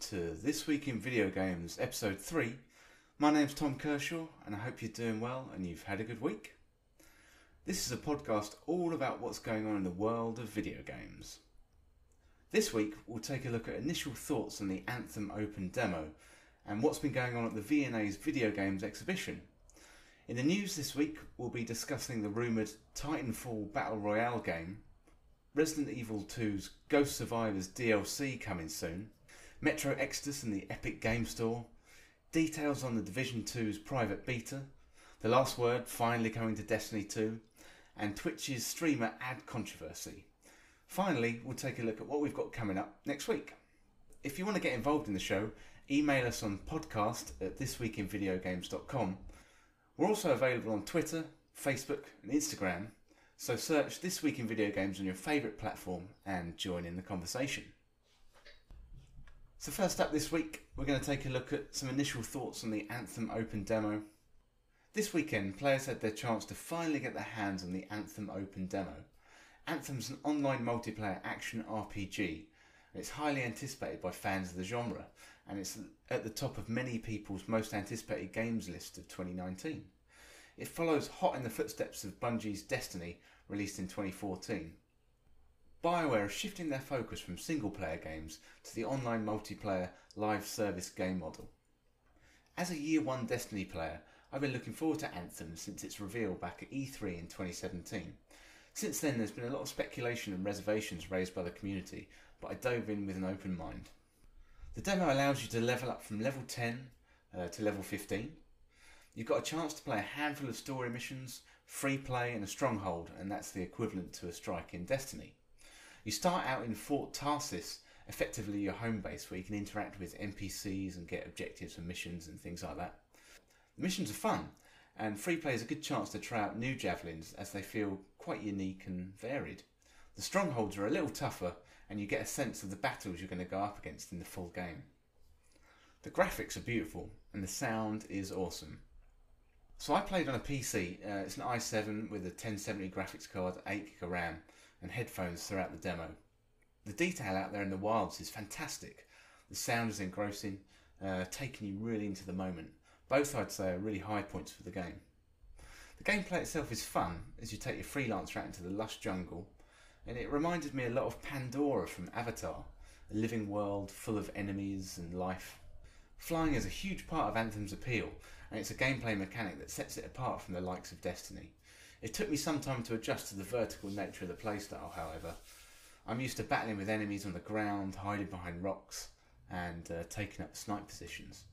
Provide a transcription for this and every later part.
to This Week in Video Games, Episode 3. My name's Tom Kershaw, and I hope you're doing well and you've had a good week. This is a podcast all about what's going on in the world of video games. This week, we'll take a look at initial thoughts on the Anthem Open demo and what's been going on at the V&A's Video Games exhibition. In the news this week, we'll be discussing the rumoured Titanfall Battle Royale game, Resident Evil 2's Ghost Survivors DLC coming soon, Metro Exodus and the Epic Game Store, details on the Division 2's private beta, the last word finally coming to Destiny 2, and Twitch's streamer ad controversy. Finally, we'll take a look at what we've got coming up next week. If you want to get involved in the show, email us on podcast at thisweekinvideogames.com. We're also available on Twitter, Facebook, and Instagram, so search This Week in Video Games on your favourite platform and join in the conversation. So, first up this week, we're going to take a look at some initial thoughts on the Anthem Open demo. This weekend, players had their chance to finally get their hands on the Anthem Open demo. Anthem's an online multiplayer action RPG. It's highly anticipated by fans of the genre, and it's at the top of many people's most anticipated games list of 2019. It follows hot in the footsteps of Bungie's Destiny, released in 2014. BioWare are shifting their focus from single player games to the online multiplayer live service game model. As a year one Destiny player, I've been looking forward to Anthem since its reveal back at E3 in 2017. Since then, there's been a lot of speculation and reservations raised by the community, but I dove in with an open mind. The demo allows you to level up from level 10 uh, to level 15, You've got a chance to play a handful of story missions, free play, and a stronghold, and that's the equivalent to a strike in Destiny. You start out in Fort Tarsis, effectively your home base, where you can interact with NPCs and get objectives and missions and things like that. The missions are fun, and free play is a good chance to try out new javelins as they feel quite unique and varied. The strongholds are a little tougher, and you get a sense of the battles you're going to go up against in the full game. The graphics are beautiful, and the sound is awesome. So I played on a PC. Uh, it's an i7 with a 1070 graphics card, 8 GB RAM, and headphones throughout the demo. The detail out there in the wilds is fantastic. The sound is engrossing, uh, taking you really into the moment. Both, I'd say, are really high points for the game. The gameplay itself is fun as you take your freelancer out into the lush jungle, and it reminded me a lot of Pandora from Avatar, a living world full of enemies and life. Flying is a huge part of Anthem's appeal, and it's a gameplay mechanic that sets it apart from the likes of Destiny. It took me some time to adjust to the vertical nature of the playstyle, however. I'm used to battling with enemies on the ground, hiding behind rocks, and uh, taking up snipe positions.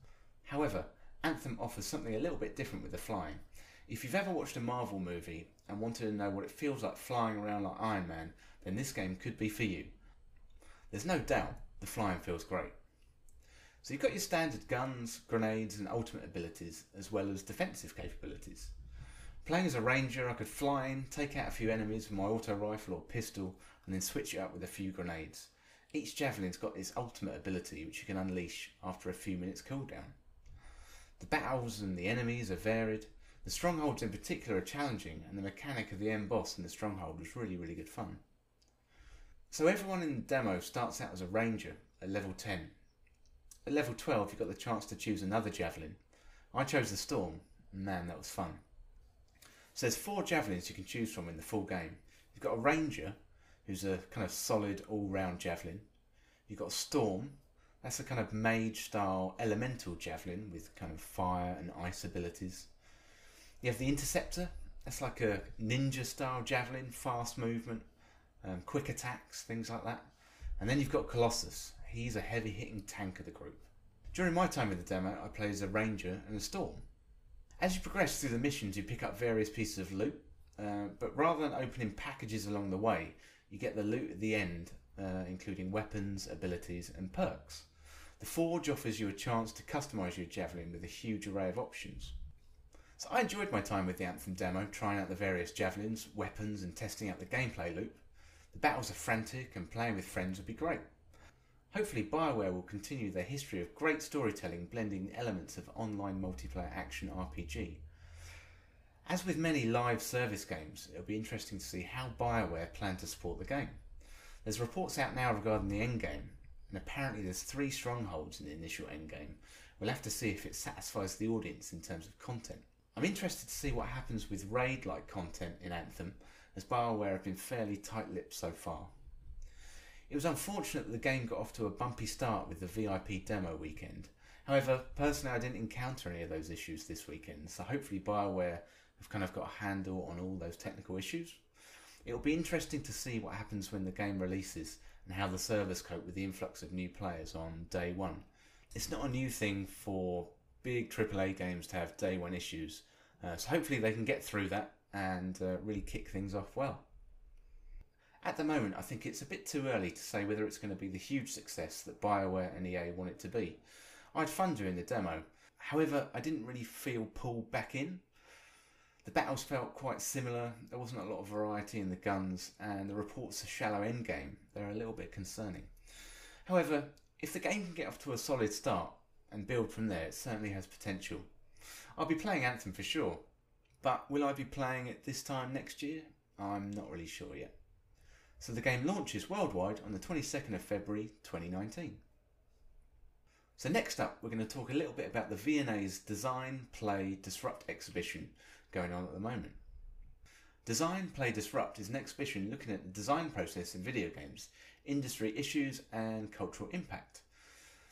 However, Anthem offers something a little bit different with the flying. If you've ever watched a Marvel movie and wanted to know what it feels like flying around like Iron Man, then this game could be for you. There's no doubt the flying feels great. So you've got your standard guns, grenades, and ultimate abilities, as well as defensive capabilities. Playing as a ranger, I could fly in, take out a few enemies with my auto rifle or pistol, and then switch it up with a few grenades. Each javelin's got its ultimate ability, which you can unleash after a few minutes cooldown. The battles and the enemies are varied. The strongholds in particular are challenging, and the mechanic of the end boss in the stronghold was really, really good fun. So everyone in the demo starts out as a ranger at level 10, at level 12, you got the chance to choose another javelin. I chose the Storm. Man, that was fun. So there's four javelins you can choose from in the full game. You've got a Ranger, who's a kind of solid all-round javelin. You've got a Storm, that's a kind of mage-style elemental javelin with kind of fire and ice abilities. You have the Interceptor, that's like a ninja-style javelin, fast movement, um, quick attacks, things like that. And then you've got Colossus, he's a heavy hitting tank of the group. During my time in the demo, I played as a ranger and a storm. As you progress through the missions, you pick up various pieces of loot, uh, but rather than opening packages along the way, you get the loot at the end, uh, including weapons, abilities, and perks. The Forge offers you a chance to customise your Javelin with a huge array of options. So I enjoyed my time with the Anthem demo, trying out the various Javelins, weapons, and testing out the gameplay loop. The battles are frantic, and playing with friends would be great. Hopefully, Bioware will continue their history of great storytelling blending elements of online multiplayer action RPG. As with many live service games, it'll be interesting to see how Bioware plan to support the game. There's reports out now regarding the endgame, and apparently there's three strongholds in the initial endgame. We'll have to see if it satisfies the audience in terms of content. I'm interested to see what happens with raid like content in Anthem, as Bioware have been fairly tight lipped so far. It was unfortunate that the game got off to a bumpy start with the VIP demo weekend. However, personally, I didn't encounter any of those issues this weekend, so hopefully, Bioware have kind of got a handle on all those technical issues. It'll be interesting to see what happens when the game releases and how the servers cope with the influx of new players on day one. It's not a new thing for big AAA games to have day one issues, uh, so hopefully they can get through that and uh, really kick things off well. At the moment, I think it's a bit too early to say whether it's going to be the huge success that BioWare and EA want it to be. I had fun doing the demo, however, I didn't really feel pulled back in. The battles felt quite similar, there wasn't a lot of variety in the guns, and the reports of shallow endgame, they're a little bit concerning. However, if the game can get off to a solid start and build from there, it certainly has potential. I'll be playing Anthem for sure, but will I be playing it this time next year? I'm not really sure yet. So the game launches worldwide on the 22nd of February 2019. So next up, we're going to talk a little bit about the V&A's Design, Play, Disrupt exhibition going on at the moment. Design, Play, Disrupt is an exhibition looking at the design process in video games, industry issues and cultural impact.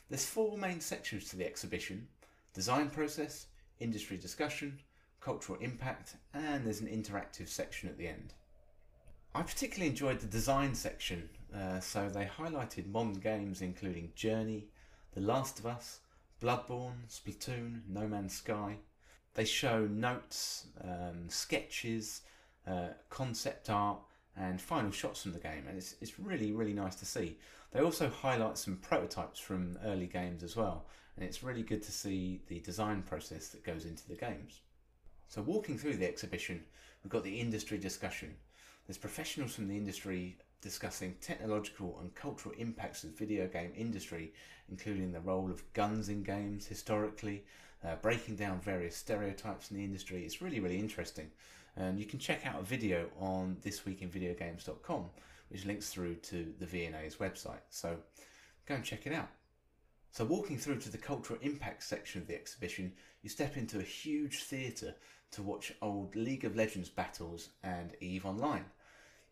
There's four main sections to the exhibition, design process, industry discussion, cultural impact and there's an interactive section at the end. I particularly enjoyed the design section, uh, so they highlighted modern games including Journey, The Last of Us, Bloodborne, Splatoon, No Man's Sky. They show notes, um, sketches, uh, concept art, and final shots from the game, and it's, it's really, really nice to see. They also highlight some prototypes from early games as well, and it's really good to see the design process that goes into the games. So, walking through the exhibition, we've got the industry discussion, there's professionals from the industry discussing technological and cultural impacts of the video game industry, including the role of guns in games historically, uh, breaking down various stereotypes in the industry. It's really, really interesting. And you can check out a video on thisweekinvideogames.com, which links through to the V&A's website. So go and check it out. So walking through to the cultural impact section of the exhibition, you step into a huge theatre to watch old League of Legends battles and EVE Online.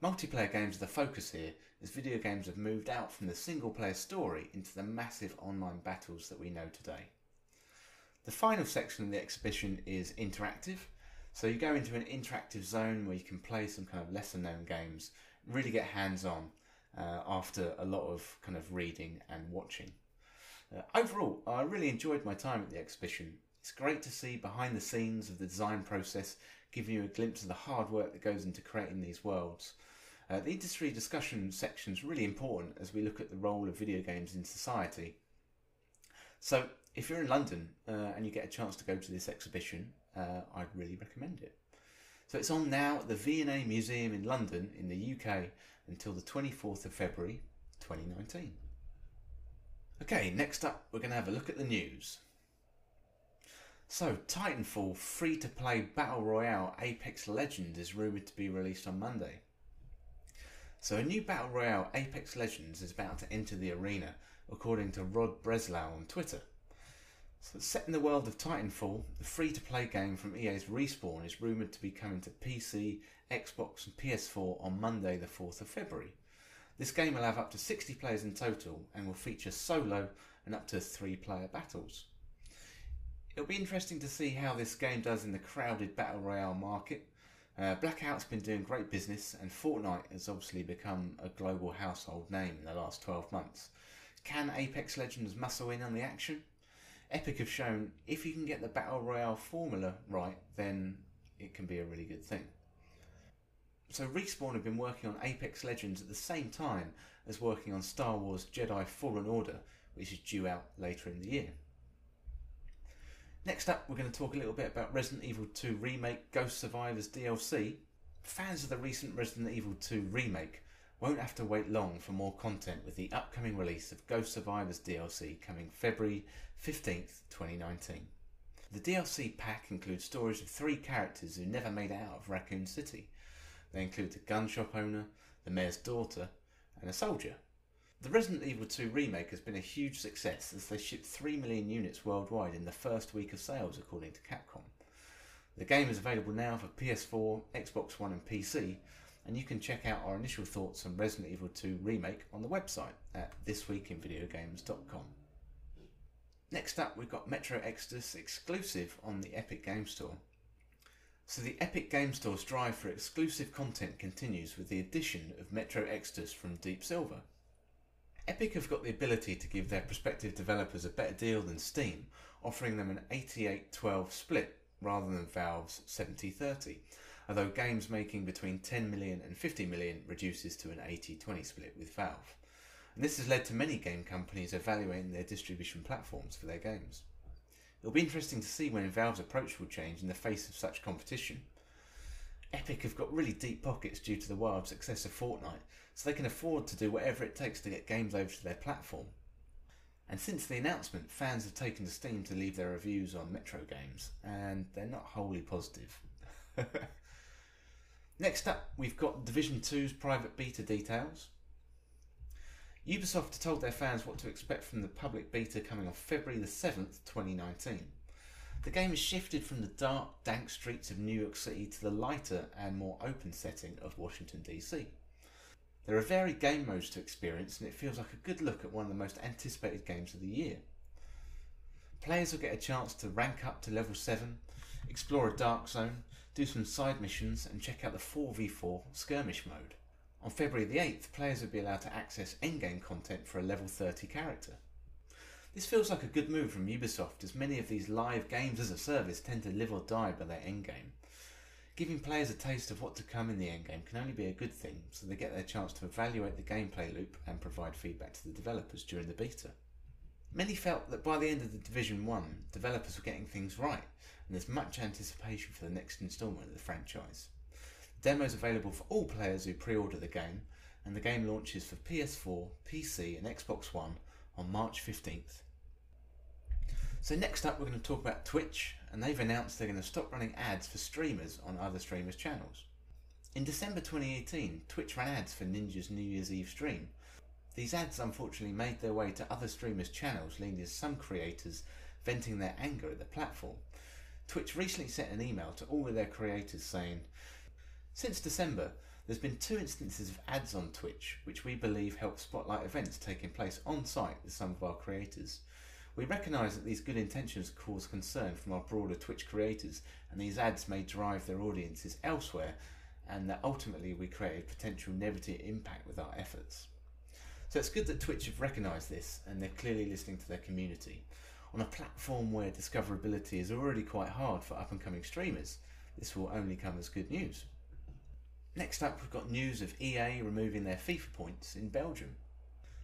Multiplayer games are the focus here, as video games have moved out from the single player story into the massive online battles that we know today. The final section of the exhibition is interactive, so you go into an interactive zone where you can play some kind of lesser known games, really get hands on uh, after a lot of kind of reading and watching. Uh, overall, I really enjoyed my time at the exhibition. It's great to see behind the scenes of the design process, giving you a glimpse of the hard work that goes into creating these worlds. Uh, the industry discussion section is really important as we look at the role of video games in society. So, if you're in London uh, and you get a chance to go to this exhibition, uh, I'd really recommend it. So it's on now at the V&A Museum in London in the UK until the 24th of February 2019. Okay, next up we're going to have a look at the news. So, Titanfall free to play Battle Royale Apex Legends is rumoured to be released on Monday. So, a new Battle Royale Apex Legends is about to enter the arena, according to Rod Breslau on Twitter. So, set in the world of Titanfall, the free to play game from EA's Respawn is rumoured to be coming to PC, Xbox, and PS4 on Monday, the 4th of February. This game will have up to 60 players in total and will feature solo and up to three player battles. It'll be interesting to see how this game does in the crowded Battle Royale market. Uh, Blackout's been doing great business, and Fortnite has obviously become a global household name in the last 12 months. Can Apex Legends muscle in on the action? Epic have shown if you can get the Battle Royale formula right, then it can be a really good thing. So Respawn have been working on Apex Legends at the same time as working on Star Wars Jedi Fallen Order, which is due out later in the year. Next up, we're going to talk a little bit about Resident Evil 2 Remake Ghost Survivors DLC. Fans of the recent Resident Evil 2 Remake won't have to wait long for more content with the upcoming release of Ghost Survivors DLC coming February 15th, 2019. The DLC pack includes stories of three characters who never made it out of Raccoon City they include the gun shop owner, the mayor's daughter, and a soldier. The Resident Evil 2 remake has been a huge success as they shipped 3 million units worldwide in the first week of sales, according to Capcom. The game is available now for PS4, Xbox One, and PC, and you can check out our initial thoughts on Resident Evil 2 Remake on the website at thisweekinvideogames.com. Next up, we've got Metro Exodus exclusive on the Epic Game Store. So, the Epic Game Store's drive for exclusive content continues with the addition of Metro Exodus from Deep Silver. Epic have got the ability to give their prospective developers a better deal than Steam, offering them an 88 12 split rather than Valve's 70 30 although games making between 10 million and 50 million reduces to an 80-20 split with Valve. And this has led to many game companies evaluating their distribution platforms for their games. It'll be interesting to see when Valve's approach will change in the face of such competition. Epic have got really deep pockets due to the wild success of Fortnite, so they can afford to do whatever it takes to get games over to their platform. And since the announcement, fans have taken to Steam to leave their reviews on Metro games, and they're not wholly positive. Next up, we've got Division 2's private beta details. Ubisoft told their fans what to expect from the public beta coming on February the 7th, 2019. The game has shifted from the dark, dank streets of New York City to the lighter and more open setting of Washington, D.C. There are varied game modes to experience, and it feels like a good look at one of the most anticipated games of the year. Players will get a chance to rank up to level 7, explore a dark zone, do some side missions, and check out the 4v4 skirmish mode. On February the 8th, players will be allowed to access endgame content for a level 30 character. This feels like a good move from Ubisoft as many of these live games as a service tend to live or die by their endgame. Giving players a taste of what to come in the endgame can only be a good thing, so they get their chance to evaluate the gameplay loop and provide feedback to the developers during the beta. Many felt that by the end of the Division 1, developers were getting things right, and there's much anticipation for the next instalment of the franchise. The demo is available for all players who pre order the game, and the game launches for PS4, PC, and Xbox One on March 15th. So, next up, we're going to talk about Twitch, and they've announced they're going to stop running ads for streamers on other streamers' channels. In December 2018, Twitch ran ads for Ninja's New Year's Eve stream. These ads unfortunately made their way to other streamers' channels, leading to some creators venting their anger at the platform. Twitch recently sent an email to all of their creators saying, Since December, there's been two instances of ads on Twitch, which we believe help spotlight events taking place on site with some of our creators. We recognise that these good intentions cause concern from our broader Twitch creators, and these ads may drive their audiences elsewhere, and that ultimately we create a potential negative impact with our efforts. So it's good that Twitch have recognised this and they're clearly listening to their community. On a platform where discoverability is already quite hard for up and coming streamers, this will only come as good news. Next up, we've got news of EA removing their FIFA points in Belgium.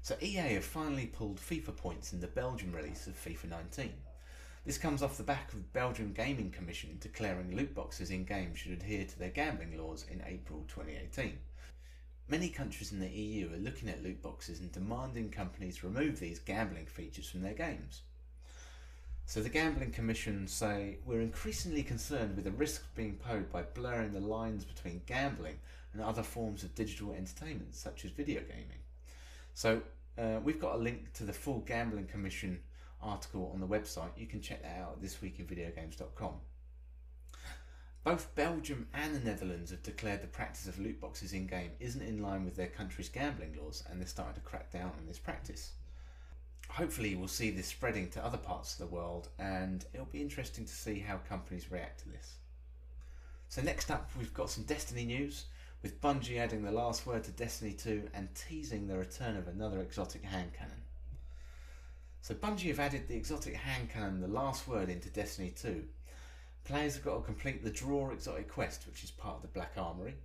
So, EA have finally pulled FIFA points in the Belgian release of FIFA 19. This comes off the back of the Belgian Gaming Commission declaring loot boxes in games should adhere to their gambling laws in April 2018. Many countries in the EU are looking at loot boxes and demanding companies remove these gambling features from their games. So the Gambling Commission say we're increasingly concerned with the risks being posed by blurring the lines between gambling and other forms of digital entertainment, such as video gaming. So uh, we've got a link to the full Gambling Commission article on the website. You can check that out at thisweekinvideogames.com. Both Belgium and the Netherlands have declared the practice of loot boxes in game isn't in line with their country's gambling laws, and they're starting to crack down on this practice hopefully we'll see this spreading to other parts of the world and it'll be interesting to see how companies react to this. So next up we've got some Destiny news with Bungie adding the last word to Destiny 2 and teasing the return of another exotic hand cannon. So Bungie have added the exotic hand cannon the last word into Destiny 2. Players have got to complete the Draw Exotic Quest which is part of the Black Armory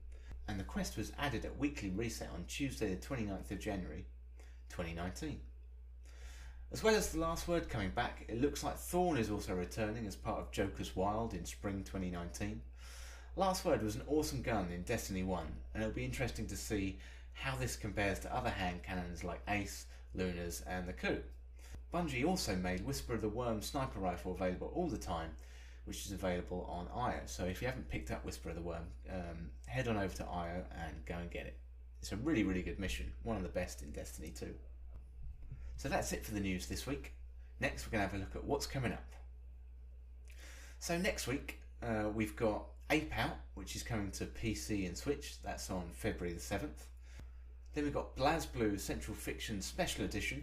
and the quest was added at weekly reset on Tuesday the 29th of January 2019. As well as the last word coming back, it looks like Thorn is also returning as part of Joker's Wild in spring 2019. Last Word was an awesome gun in Destiny 1, and it'll be interesting to see how this compares to other hand cannons like Ace, Lunas, and the Coup. Bungie also made Whisper of the Worm sniper rifle available all the time, which is available on IO. So if you haven't picked up Whisper of the Worm, um, head on over to IO and go and get it. It's a really, really good mission, one of the best in Destiny 2. So that's it for the news this week. Next, we're going to have a look at what's coming up. So next week, uh, we've got Ape Out, which is coming to PC and Switch. That's on February the 7th. Then we've got BlazBlue Central Fiction Special Edition.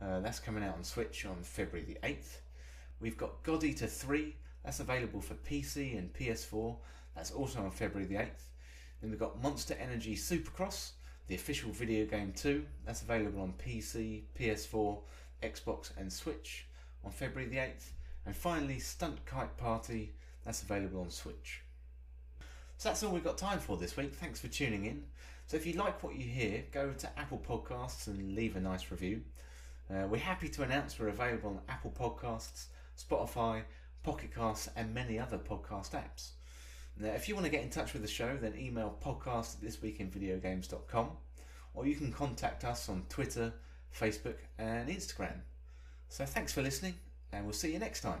Uh, that's coming out on Switch on February the 8th. We've got God Eater 3. That's available for PC and PS4. That's also on February the 8th. Then we've got Monster Energy Supercross, the official video game 2. That's available on PC, PS4, Xbox, and Switch on February the 8th. And finally, Stunt Kite Party. That's available on Switch. So that's all we've got time for this week. Thanks for tuning in. So if you like what you hear, go to Apple Podcasts and leave a nice review. Uh, we're happy to announce we're available on Apple Podcasts, Spotify, Pocket Casts, and many other podcast apps. Now, if you want to get in touch with the show, then email podcast at thisweekinvideogames.com or you can contact us on Twitter, Facebook, and Instagram. So thanks for listening, and we'll see you next time.